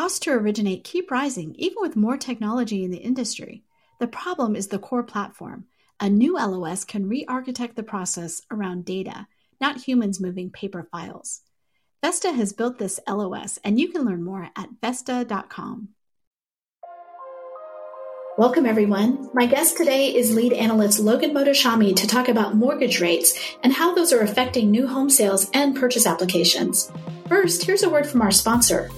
costs to originate keep rising even with more technology in the industry. The problem is the core platform. A new LOS can re architect the process around data, not humans moving paper files. Vesta has built this LOS, and you can learn more at Vesta.com. Welcome, everyone. My guest today is lead analyst Logan Mohtashami to talk about mortgage rates and how those are affecting new home sales and purchase applications. First, here's a word from our sponsor.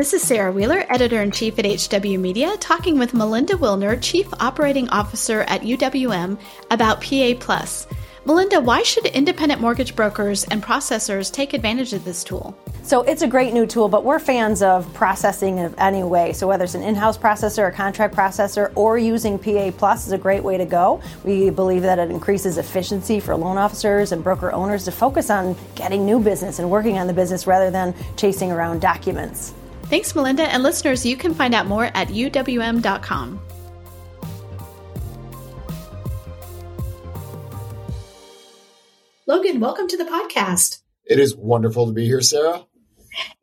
This is Sarah Wheeler, editor in chief at HW Media, talking with Melinda Wilner, chief operating officer at UWM, about PA Plus. Melinda, why should independent mortgage brokers and processors take advantage of this tool? So it's a great new tool, but we're fans of processing in any way. So whether it's an in-house processor, a contract processor, or using PA Plus is a great way to go. We believe that it increases efficiency for loan officers and broker owners to focus on getting new business and working on the business rather than chasing around documents. Thanks, Melinda. And listeners, you can find out more at uwm.com. Logan, welcome to the podcast. It is wonderful to be here, Sarah.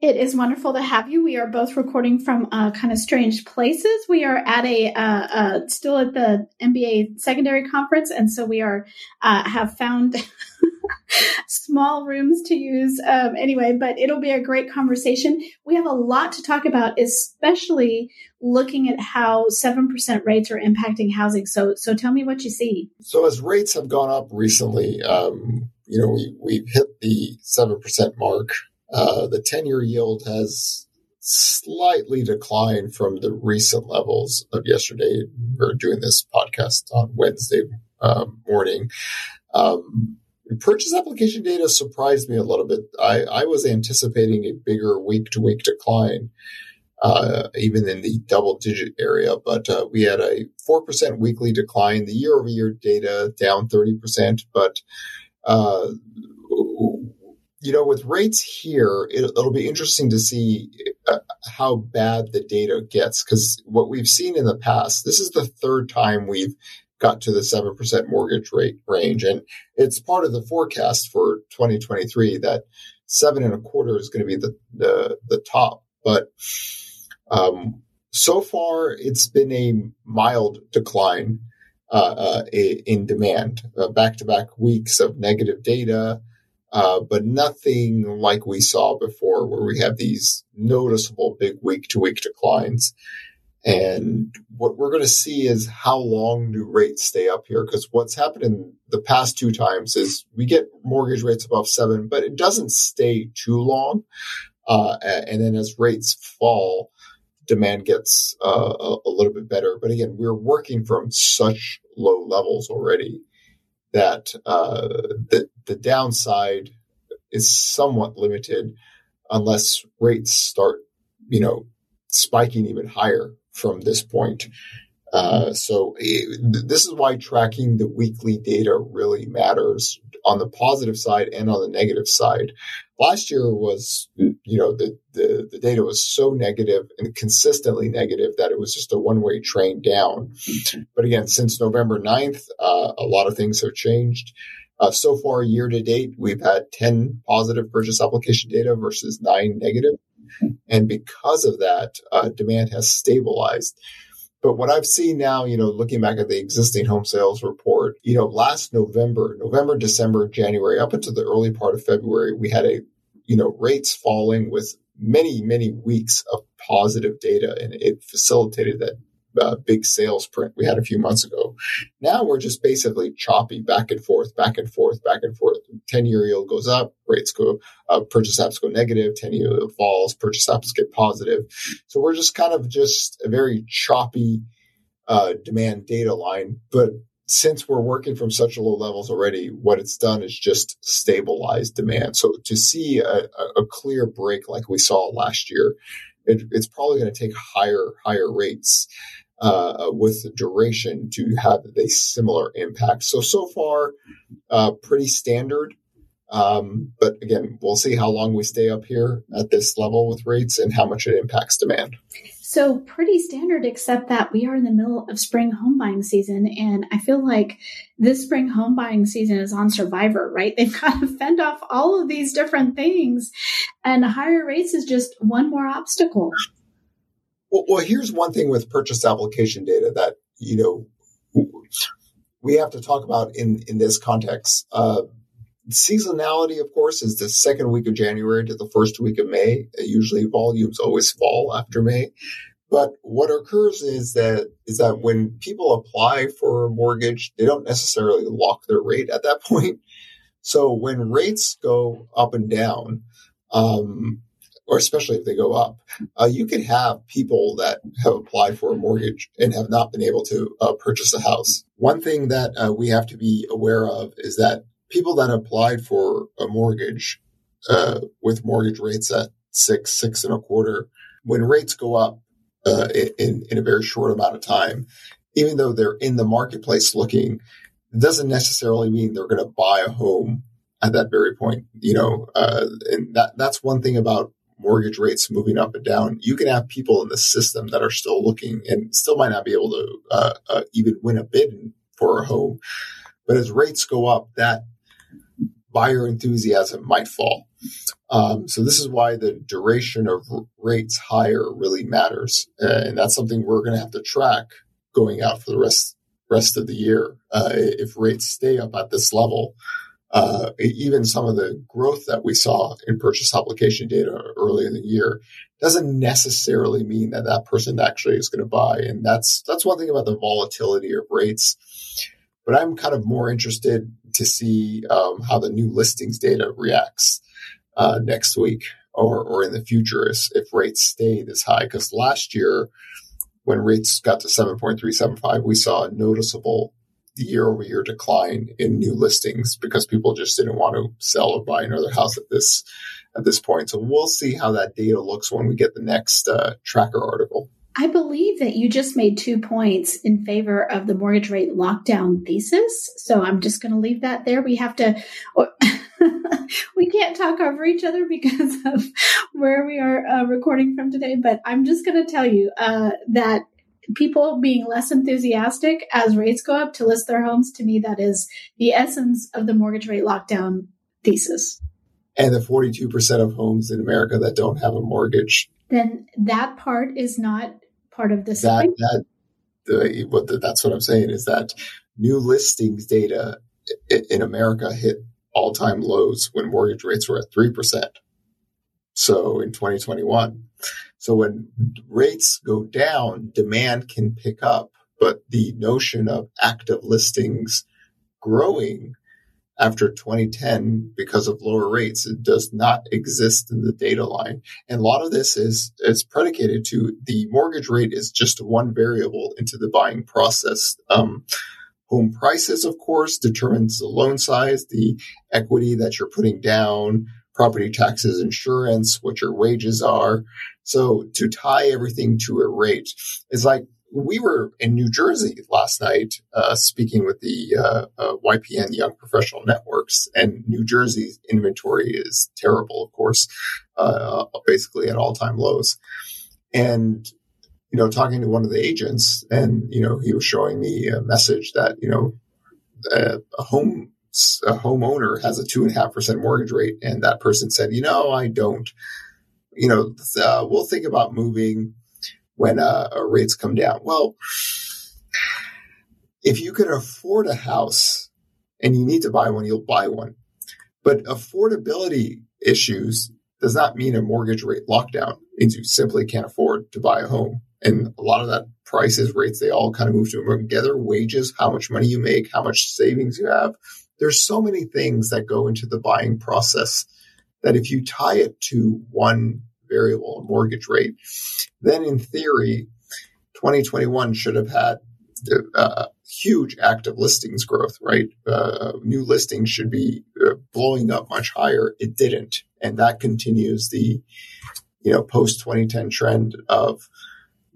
It is wonderful to have you. We are both recording from uh, kind of strange places. We are at a uh, uh, still at the MBA secondary conference, and so we are uh, have found small rooms to use. Um, anyway, but it'll be a great conversation. We have a lot to talk about, especially looking at how seven percent rates are impacting housing. So, so tell me what you see. So, as rates have gone up recently, um, you know, we we've hit the seven percent mark. Uh, the ten-year yield has slightly declined from the recent levels of yesterday. We're doing this podcast on Wednesday uh, morning. Um, purchase application data surprised me a little bit. I, I was anticipating a bigger week to week decline, uh, even in the double digit area, but uh, we had a 4% weekly decline. The year over year data down 30%, but uh, you know, with rates here, it, will be interesting to see uh, how bad the data gets because what we've seen in the past, this is the third time we've got to the 7% mortgage rate range. And it's part of the forecast for 2023 that seven and a quarter is going to be the, the, the top. But, um, so far it's been a mild decline, uh, uh, in demand, back to back weeks of negative data. Uh, but nothing like we saw before where we have these noticeable big week to week declines. And what we're going to see is how long do rates stay up here? Because what's happened in the past two times is we get mortgage rates above seven, but it doesn't stay too long. Uh, and then as rates fall, demand gets uh, a, a, little bit better. But again, we're working from such low levels already that uh, the, the downside is somewhat limited unless rates start, you know, spiking even higher from this point. Uh, so eh, this is why tracking the weekly data really matters on the positive side and on the negative side. Last year was, you know, the, the, the data was so negative and consistently negative that it was just a one way train down. But again, since November 9th, a lot of things have changed. Uh, so far, year to date, we've had 10 positive purchase application data versus nine negative. And because of that, uh, demand has stabilized. But what I've seen now, you know, looking back at the existing home sales report, you know, last November, November, December, January, up into the early part of February, we had a, you know, rates falling with many, many weeks of positive data and it facilitated that uh, big sales print we had a few months ago. Now we're just basically choppy back and forth, back and forth, back and forth. 10 year yield goes up, rates go, uh, purchase apps go negative, 10 year yield falls, purchase apps get positive. So we're just kind of just a very choppy, uh, demand data line. But since we're working from such low levels already, what it's done is just stabilize demand. So to see a, a clear break like we saw last year, it, it's probably going to take higher, higher rates uh, with the duration to have a similar impact. So, so far, uh, pretty standard. Um, but again, we'll see how long we stay up here at this level with rates and how much it impacts demand. So pretty standard, except that we are in the middle of spring home buying season. And I feel like this spring home buying season is on survivor, right? They've got to fend off all of these different things and higher rates is just one more obstacle. Well, well here's one thing with purchase application data that, you know, we have to talk about in, in this context. Uh, seasonality, of course, is the second week of January to the first week of May. Usually volumes always fall after May. But what occurs is that is that when people apply for a mortgage, they don't necessarily lock their rate at that point. So when rates go up and down, um, or especially if they go up, uh, you can have people that have applied for a mortgage and have not been able to uh, purchase a house. One thing that uh, we have to be aware of is that people that applied for a mortgage uh, with mortgage rates at six, six and a quarter, when rates go up uh, in in a very short amount of time, even though they're in the marketplace looking, doesn't necessarily mean they're going to buy a home at that very point. You know, uh, and that that's one thing about mortgage rates moving up and down. You can have people in the system that are still looking and still might not be able to uh, uh even win a bid for a home. But as rates go up, that buyer enthusiasm might fall. Um, so this is why the duration of rates higher really matters, uh, and that's something we're going to have to track going out for the rest rest of the year. Uh, if rates stay up at this level, uh, even some of the growth that we saw in purchase application data early in the year doesn't necessarily mean that that person actually is going to buy, and that's that's one thing about the volatility of rates. But I'm kind of more interested to see um, how the new listings data reacts uh, next week or, or in the future if, if rates stay this high. Because last year, when rates got to 7.375, we saw a noticeable year over year decline in new listings because people just didn't want to sell or buy another house at this at this point. So we'll see how that data looks when we get the next uh, tracker article. I believe that you just made two points in favor of the mortgage rate lockdown thesis. So I'm just going to leave that there. We have to, we can't talk over each other because of where we are uh, recording from today. But I'm just going to tell you uh, that people being less enthusiastic as rates go up to list their homes, to me, that is the essence of the mortgage rate lockdown thesis. And the 42% of homes in America that don't have a mortgage. Then that part is not part of this. That, that the, what the, that's what I'm saying is that new listings data in America hit all time lows when mortgage rates were at 3%. So in 2021. So when rates go down, demand can pick up, but the notion of active listings growing after 2010 because of lower rates. It does not exist in the data line. And a lot of this is, is predicated to the mortgage rate is just one variable into the buying process. Um, home prices, of course, determines the loan size, the equity that you're putting down, property taxes, insurance, what your wages are. So to tie everything to a rate is like we were in New Jersey last night, uh, speaking with the uh, uh, YPN Young Professional Networks, and New Jersey's inventory is terrible, of course, uh, basically at all time lows. And you know, talking to one of the agents, and you know, he was showing me a message that you know, a, a home a homeowner has a two and a half percent mortgage rate, and that person said, you know, I don't. You know, uh, we'll think about moving when uh, rates come down. Well, if you can afford a house and you need to buy one, you'll buy one. But affordability issues does not mean a mortgage rate lockdown. It means you simply can't afford to buy a home. And a lot of that prices, rates, they all kind of move together. Wages, how much money you make, how much savings you have. There's so many things that go into the buying process that if you tie it to one variable a mortgage rate, then in theory, 2021 should have had uh, huge active listings growth, right? Uh, new listings should be uh, blowing up much higher. It didn't. And that continues the, you know, post 2010 trend of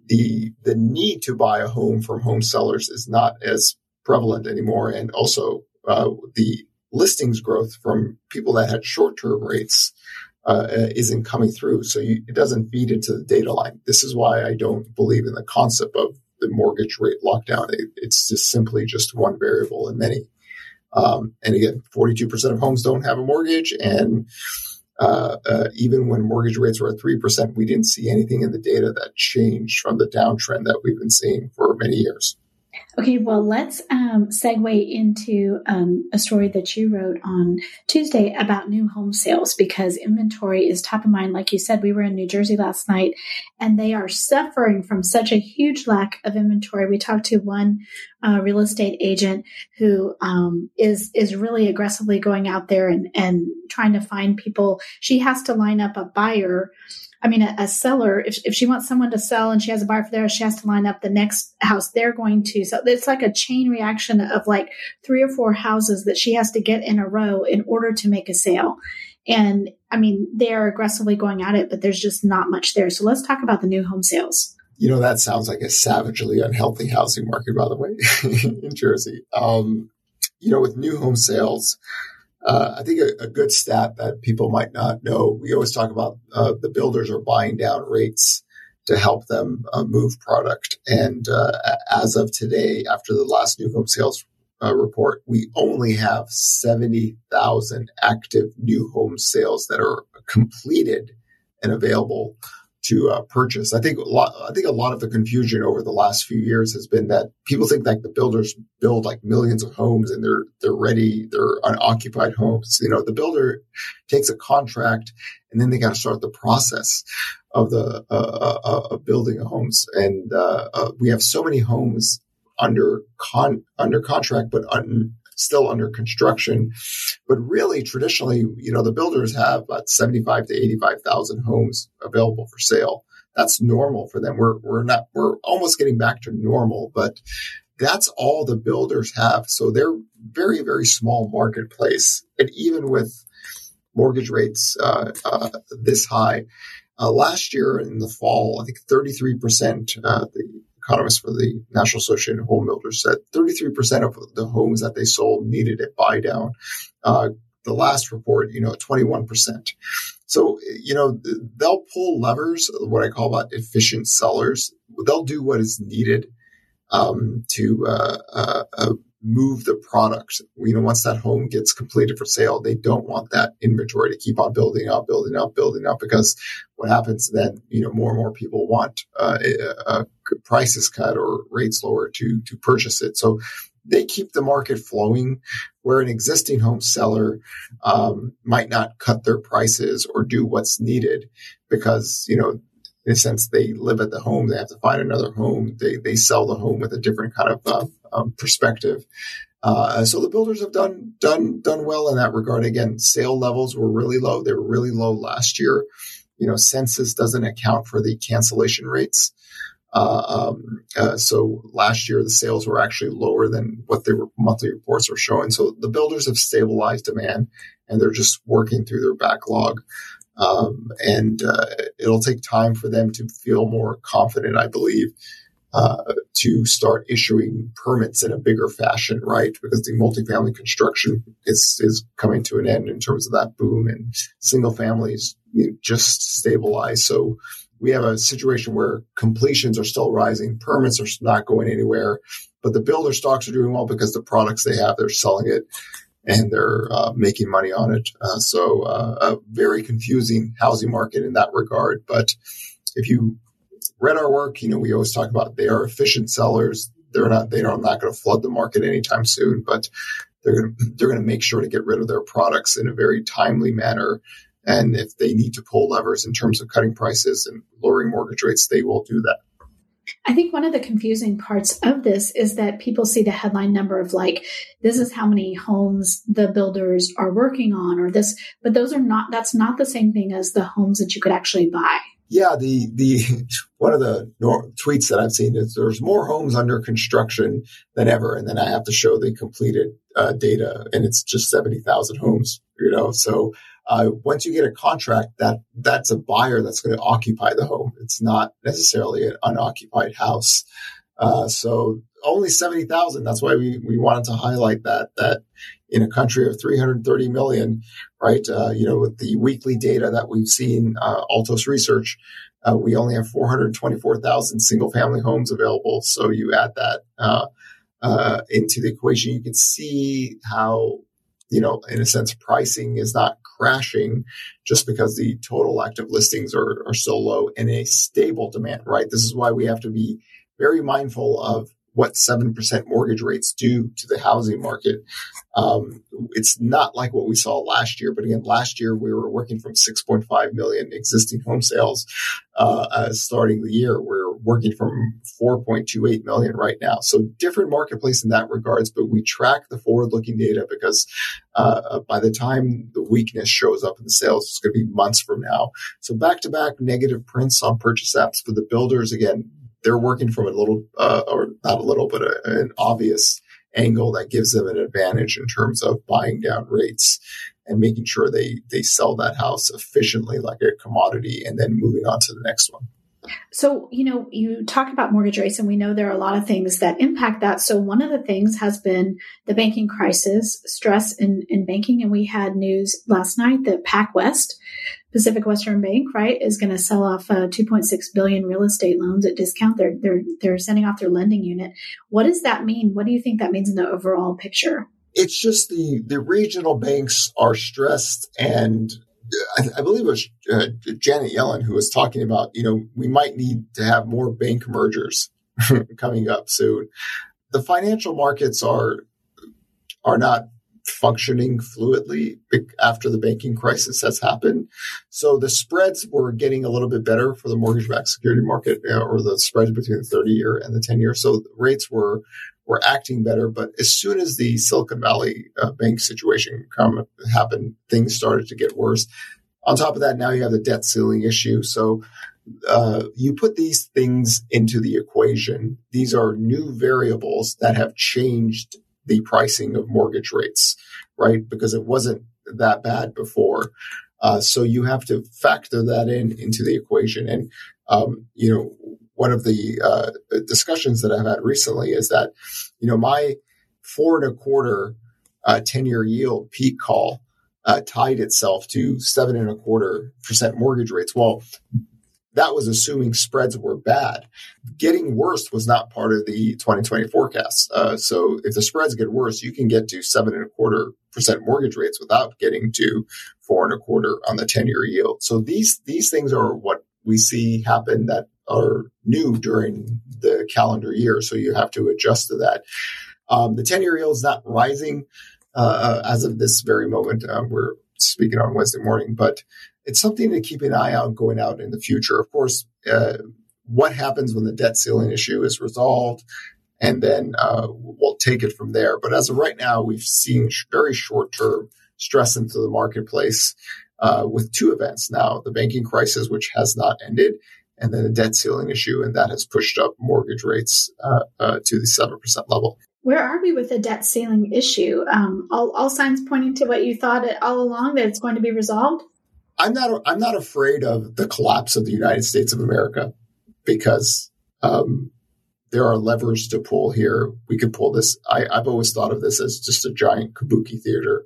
the, the need to buy a home from home sellers is not as prevalent anymore. And also, uh, the listings growth from people that had short term rates uh, isn't coming through. So you, it doesn't feed into the data line. This is why I don't believe in the concept of the mortgage rate lockdown. It, it's just simply just one variable in many. Um, and again, 42% of homes don't have a mortgage. And uh, uh, even when mortgage rates were at 3%, we didn't see anything in the data that changed from the downtrend that we've been seeing for many years. Okay, well, let's um, segue into um, a story that you wrote on Tuesday about new home sales because inventory is top of mind. Like you said, we were in New Jersey last night and they are suffering from such a huge lack of inventory. We talked to one uh, real estate agent who um, is is really aggressively going out there and, and trying to find people. She has to line up a buyer I mean, a, a, seller, if, if she wants someone to sell and she has a buyer for there, she has to line up the next house they're going to. So it's like a chain reaction of like three or four houses that she has to get in a row in order to make a sale. And I mean, they are aggressively going at it, but there's just not much there. So let's talk about the new home sales. You know, that sounds like a savagely unhealthy housing market, by the way, in Jersey. Um, you know, with new home sales, uh, I think a, a, good stat that people might not know. We always talk about uh, the builders are buying down rates to help them uh, move product. And uh, as of today, after the last new home sales uh, report, we only have seventy thousand active new home sales that are completed and available to uh, purchase. I think a lot, I think a lot of the confusion over the last few years has been that people think like the builders build like millions of homes and they're they're ready, they're unoccupied homes. You know, the builder takes a contract and then they got to start the process of the uh, uh, uh of building homes. And uh, uh, we have so many homes under con under contract, but un, still under construction. But really, traditionally, you know, the builders have about 75 to 85,000 homes available for sale. That's normal for them. We're, we're not, we're almost getting back to normal, but that's all the builders have. So they're very, very small marketplace. And even with mortgage rates uh, uh, this high, uh, last year in the fall, I think 33%, uh, the economist for the National Association of Home Builders said 33% of the homes that they sold needed a buy down. Uh, the last report, you know, 21%. So, you know, they'll pull levers, what I call about efficient sellers. They'll do what is needed um, to uh, uh, uh move the product. You know, once that home gets completed for sale, they don't want that inventory to keep on building up, building up, building up, because what happens then, you know, more and more people want uh, a, a prices cut or rates lower to to purchase it. So they keep the market flowing where an existing home seller um, might not cut their prices or do what's needed because you know in a sense, they live at the home. They have to find another home. They they sell the home with a different kind of uh, um, perspective. Uh, so the builders have done done done well in that regard. Again, sale levels were really low. They were really low last year. You know, census doesn't account for the cancellation rates. Uh, um, uh, so last year the sales were actually lower than what their monthly reports were showing. So the builders have stabilized demand and they're just working through their backlog. Um, and uh, it'll take time for them to feel more confident, I believe, uh, to start issuing permits in a bigger fashion, right? Because the multifamily construction is is coming to an end in terms of that boom, and single families you know, just stabilize. So we have a situation where completions are still rising, permits are not going anywhere, but the builder stocks are doing well because the products they have, they're selling it and they're uh, making money on it. Uh, so uh, a very confusing housing market in that regard. But if you read our work, you know we always talk about they are efficient sellers. They're not they are not going to flood the market anytime soon, but they're going to they're going to make sure to get rid of their products in a very timely manner. And if they need to pull levers in terms of cutting prices and lowering mortgage rates, they will do that. I think one of the confusing parts of this is that people see the headline number of like, this is how many homes the builders are working on, or this, but those are not, that's not the same thing as the homes that you could actually buy. Yeah, the the one of the tweets that I've seen is there's more homes under construction than ever, and then I have to show the completed uh, data, and it's just seventy thousand homes. You know, so uh, once you get a contract, that that's a buyer that's going to occupy the home. It's not necessarily an unoccupied house. Uh, so only seventy thousand. That's why we we wanted to highlight that that in a country of 330 million, right? Uh, you know, with the weekly data that we've seen, uh, Altos Research, uh, we only have 424,000 single family homes available. So you add that uh, uh, into the equation, you can see how, you know, in a sense, pricing is not crashing just because the total active listings are, are so low and a stable demand, right? This is why we have to be very mindful of what 7% mortgage rates do to the housing market. Um, it's not like what we saw last year, but again, last year we were working from 6.5 million existing home sales uh, uh, starting the year. We're working from 4.28 million right now. So different marketplace in that regards, but we track the forward looking data because uh, by the time the weakness shows up in the sales, it's going to be months from now. So back to back negative prints on purchase apps for the builders. Again, they're working from a little, uh, or not a little, but a, an obvious angle that gives them an advantage in terms of buying down rates and making sure they they sell that house efficiently like a commodity and then moving on to the next one. So, you know, you talk about mortgage rates, and we know there are a lot of things that impact that. So, one of the things has been the banking crisis, stress in, in banking. And we had news last night that PacWest, Pacific Western Bank, right, is going to sell off uh, 2.6 billion real estate loans at discount. They're, they're, they're sending off their lending unit. What does that mean? What do you think that means in the overall picture? It's just the, the regional banks are stressed and I, I, believe it was uh, Janet Yellen who was talking about, you know, we might need to have more bank mergers coming up soon. The financial markets are are not functioning fluidly after the banking crisis has happened. So the spreads were getting a little bit better for the mortgage-backed security market, uh, or the spreads between the 30 year and the 10 year. So rates were were acting better. But as soon as the Silicon Valley uh, bank situation come happened, things started to get worse. On top of that, now you have the debt ceiling issue. So uh, you put these things into the equation. These are new variables that have changed the pricing of mortgage rates, right? Because it wasn't that bad before. Uh, so you have to factor that in into the equation. And, um, you know, one of the uh, discussions that I've had recently is that, you know, my four and a quarter uh, 10 year yield peak call uh, tied itself to seven and a quarter percent mortgage rates. Well, that was assuming spreads were bad. Getting worse was not part of the 2020 forecast. Uh, so if the spreads get worse, you can get to seven and a quarter percent mortgage rates without getting to four and a quarter on the 10 year yield. So these, these things are what we see happen that are new during the calendar year. So you have to adjust to that. Um, the 10 year yield is not rising uh, as of this very moment. Um, we're speaking on Wednesday morning, but it's something to keep an eye on going out in the future. Of course, uh, what happens when the debt ceiling issue is resolved? And then uh, we'll take it from there. But as of right now, we've seen very short term stress into the marketplace uh, with two events now the banking crisis, which has not ended, and then the debt ceiling issue, and that has pushed up mortgage rates uh, uh, to the 7% level. Where are we with the debt ceiling issue? Um, all, all signs pointing to what you thought all along that it's going to be resolved? I'm not. I'm not afraid of the collapse of the United States of America because um, there are levers to pull here. We could pull this. I, have always thought of this as just a giant kabuki theater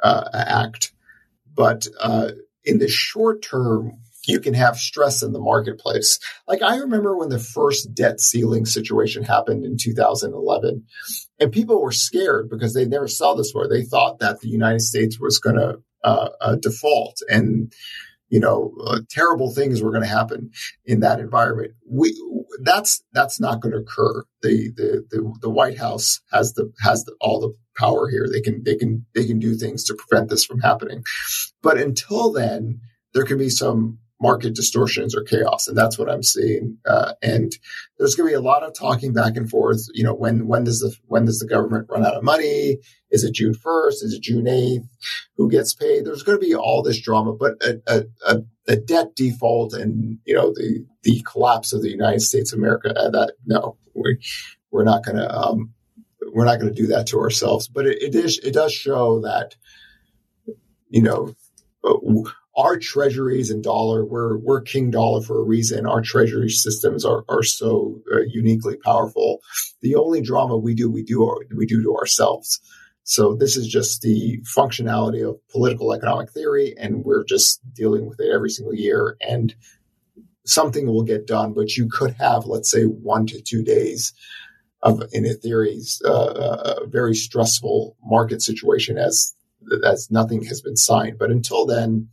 uh, act, but uh, in the short term, you can have stress in the marketplace. Like I remember when the first debt ceiling situation happened in 2011 and people were scared because they never saw this before. They thought that the United States was going to uh, default and, you know, uh, terrible things were going to happen in that environment. We, that's, that's not going to occur. The, the, the, the White House has the, has the, all the power here. They can, they can, they can do things to prevent this from happening. But until then, there can be some market distortions or chaos, and that's what I'm seeing. Uh, and there's going to be a lot of talking back and forth. You know, when when does the when does the government run out of money? Is it June 1st? Is it June 8th? Who gets paid? There's going to be all this drama, but a, a, a debt default and you know the the collapse of the United States of America. Uh, that no, we we're not going to um, we're not going to do that to ourselves. But it, it is it does show that you know our treasuries and dollar, we're, we're king dollar for a reason. Our treasury systems are, are so uh, uniquely powerful. The only drama we do, we do, we do to ourselves. So this is just the functionality of political economic theory, and we're just dealing with it every single year. And something will get done, but you could have, let's say, one to two days of, in a theory's uh, a very stressful market situation as as nothing has been signed. But until then,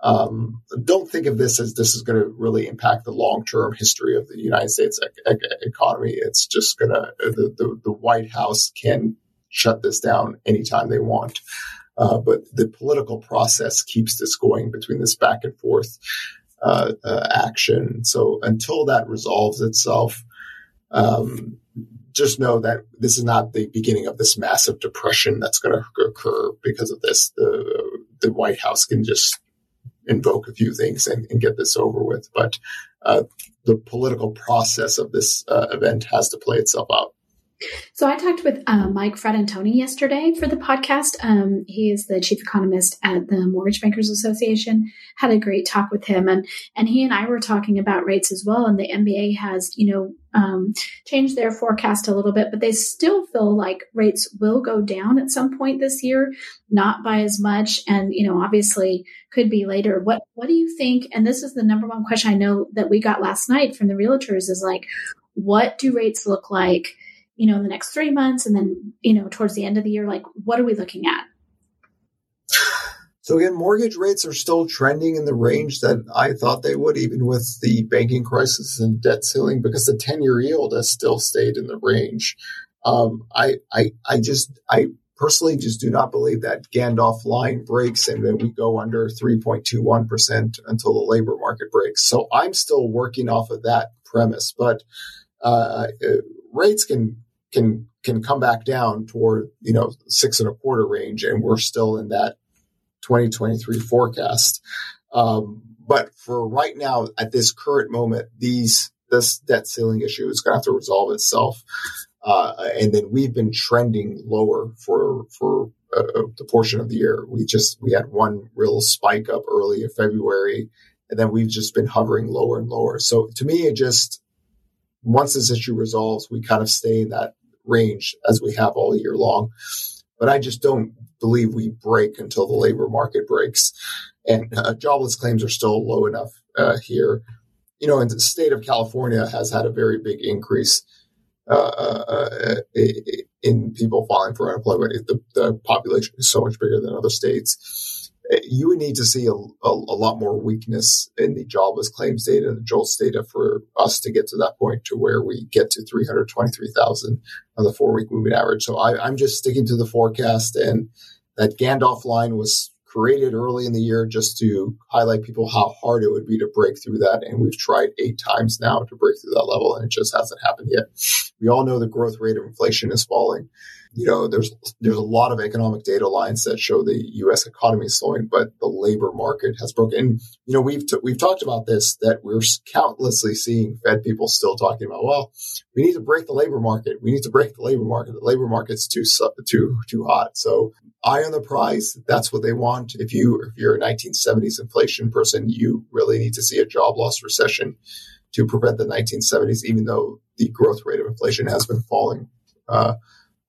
um, don't think of this as this is going to really impact the long term history of the United States e- e- economy. It's just going to the, the, the White House can shut this down anytime they want. Uh, but the political process keeps this going between this back and forth uh, uh, action. So until that resolves itself, um, just know that this is not the beginning of this massive depression that's going to occur because of this. The the White House can just invoke a few things and, and get this over with, but uh, the political process of this uh, event has to play itself out. So I talked with uh, Mike Fratantoni yesterday for the podcast. Um, he is the chief economist at the Mortgage Bankers Association. Had a great talk with him, and and he and I were talking about rates as well. And the MBA has, you know, um, their forecast a little bit, but they still feel like rates will go down at some point this year, not by as much, and you know, obviously could be later. What what do you think? And this is the number one question I know that we got last night from the realtors is like, what do rates look like? you know, in the next three months and then, you know, towards the end of the year? Like, what are we looking at? So again, mortgage rates are still trending in the range that I thought they would, even with the banking crisis and debt ceiling, because the 10 year yield has still stayed in the range. Um, I, I, I just, I personally just do not believe that Gandalf line breaks and then we go under 3.21% until the labor market breaks. So I'm still working off of that premise, but, uh, rates can can can come back down toward you know six and a quarter range, and we're still in that 2023 forecast. Um, but for right now, at this current moment, these this debt ceiling issue is going to have to resolve itself, uh, and then we've been trending lower for for uh, uh, the portion of the year. We just we had one real spike up early in February, and then we've just been hovering lower and lower. So to me, it just once this issue resolves, we kind of stay in that range as we have all year long. But I just don't believe we break until the labor market breaks. And uh, jobless claims are still low enough uh, here. You know, and the state of California has had a very big increase uh, uh in people filing for unemployment. The, the population is so much bigger than other states you would need to see a, a, a, lot more weakness in the jobless claims data and the JOLTS data for us to get to that point to where we get to 323,000 on the four week moving average. So I, I'm just sticking to the forecast and that Gandalf line was created early in the year just to highlight people how hard it would be to break through that. And we've tried eight times now to break through that level and it just hasn't happened yet. We all know the growth rate of inflation is falling you know, there's there's a lot of economic data lines that show the U.S. economy is slowing, but the labor market has broken. And, you know, we've t- we've talked about this that we're countlessly seeing Fed people still talking about. Well, we need to break the labor market. We need to break the labor market. The labor market's too too too hot. So, eye on the prize. That's what they want. If you if you're a 1970s inflation person, you really need to see a job loss recession to prevent the 1970s, even though the growth rate of inflation has been falling. Uh,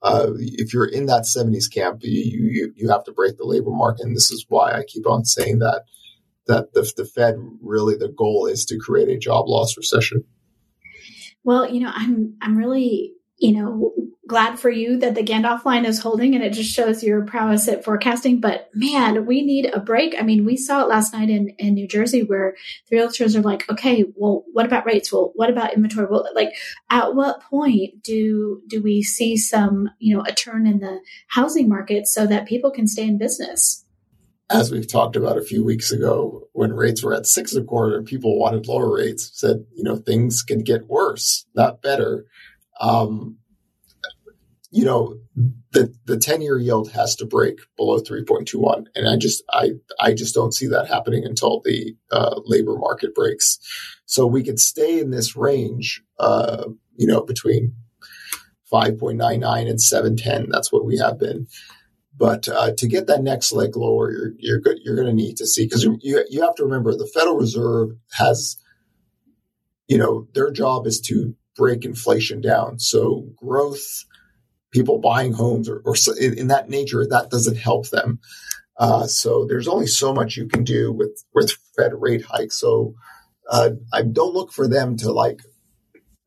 uh, if you're in that 70s camp, you, you, you have to break the labor market. And this is why I keep on saying that, that the, the Fed really, the goal is to create a job loss recession. Well, you know, I'm, I'm really, you know, glad for you that the Gandalf line is holding and it just shows your prowess at forecasting. But man, we need a break. I mean, we saw it last night in, in New Jersey where the realtors are like, okay, well, what about rates? Well, what about inventory? Well, like at what point do, do we see some, you know, a turn in the housing market so that people can stay in business? As we've talked about a few weeks ago, when rates were at six and a quarter and people wanted lower rates, said, you know, things can get worse, not better. Um, you know, the the 10 year yield has to break below 3.21. And I just, I, I just don't see that happening until the uh, labor market breaks. So we could stay in this range, uh, you know, between 5.99 and 710. That's what we have been. But uh, to get that next leg lower, you're, you're good. You're going to need to see because you you have to remember the Federal Reserve has, you know, their job is to break inflation down. So growth people buying homes or, or in, in, that nature, that doesn't help them. Uh, so there's only so much you can do with with Fed rate hikes. So uh, I don't look for them to like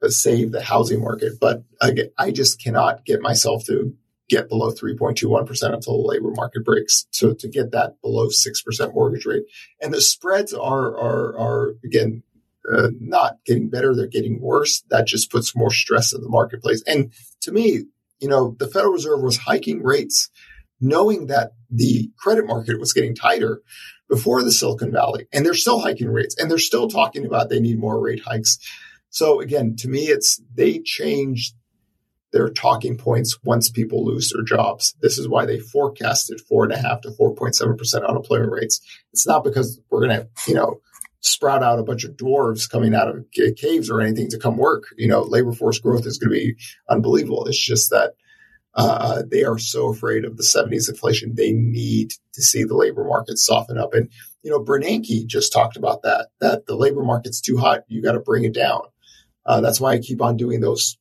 save the housing market, but I, I just cannot get myself to get below 3.21% until the labor market breaks. So to get that below 6% mortgage rate and the spreads are, are, are again, uh, not getting better. They're getting worse. That just puts more stress in the marketplace. And to me, you know, the Federal Reserve was hiking rates knowing that the credit market was getting tighter before the Silicon Valley. And they're still hiking rates and they're still talking about they need more rate hikes. So again, to me, it's they changed their talking points once people lose their jobs. This is why they forecasted four and a half to 4.7% unemployment rates. It's not because we're going to, you know, sprout out a bunch of dwarves coming out of caves or anything to come work. You know, labor force growth is going to be unbelievable. It's just that uh, they are so afraid of the 70s inflation. They need to see the labor market soften up. And, you know, Bernanke just talked about that, that the labor market's too hot. You got to bring it down. Uh, that's why I keep on doing those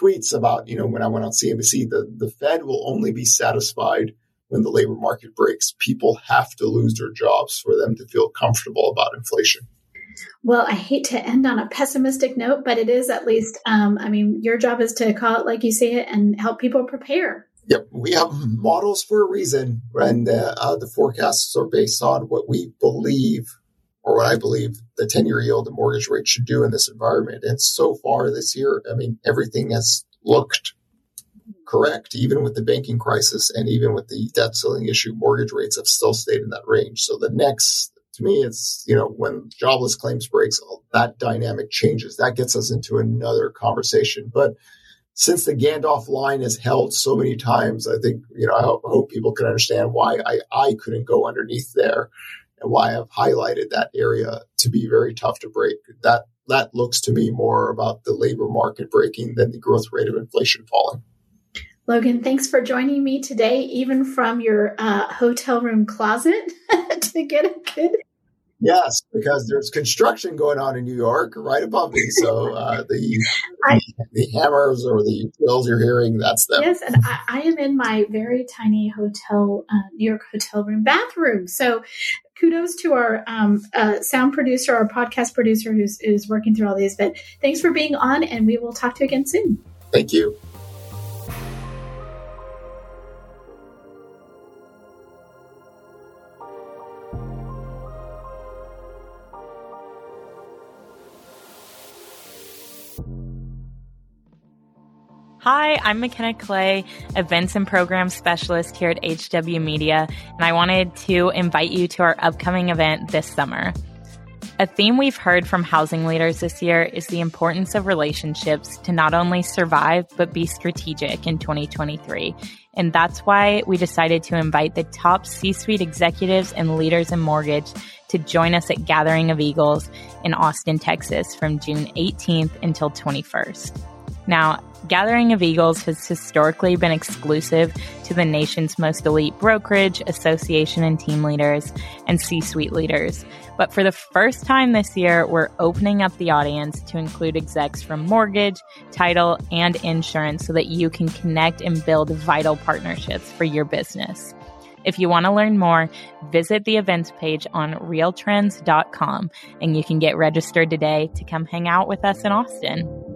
tweets about, you know, when I went on CNBC, the, the Fed will only be satisfied when the labor market breaks. People have to lose their jobs for them to feel comfortable about inflation. Well, I hate to end on a pessimistic note, but it is at least, um, I mean, your job is to call it like you see it and help people prepare. Yep, we have models for a reason, and uh, uh, the forecasts are based on what we believe or what I believe the 10 year yield and mortgage rate should do in this environment. And so far this year, I mean, everything has looked correct, even with the banking crisis and even with the debt ceiling issue, mortgage rates have still stayed in that range. So the next, to me, it's, you know, when jobless claims breaks, that dynamic changes. That gets us into another conversation. But since the Gandalf line is held so many times, I think, you know, I hope, I hope people can understand why I, I couldn't go underneath there and why I've highlighted that area to be very tough to break. That that looks to me more about the labor market breaking than the growth rate of inflation falling. Logan, thanks for joining me today, even from your uh, hotel room closet to get a good. Yes, because there's construction going on in New York right above me. So uh, the, I, the hammers or the drills you're hearing, that's them. Yes, and I, I am in my very tiny hotel, uh, New York hotel room bathroom. So kudos to our um, uh, sound producer, our podcast producer who's, who's working through all these. But thanks for being on, and we will talk to you again soon. Thank you. Hi, I'm McKenna Clay, Events and Program Specialist here at HW Media, and I wanted to invite you to our upcoming event this summer. A theme we've heard from housing leaders this year is the importance of relationships to not only survive, but be strategic in 2023. And that's why we decided to invite the top C suite executives and leaders in mortgage to join us at Gathering of Eagles in Austin, Texas from June 18th until 21st. Now, Gathering of Eagles has historically been exclusive to the nation's most elite brokerage, association, and team leaders and C suite leaders. But for the first time this year, we're opening up the audience to include execs from mortgage, title, and insurance so that you can connect and build vital partnerships for your business. If you want to learn more, visit the events page on realtrends.com and you can get registered today to come hang out with us in Austin.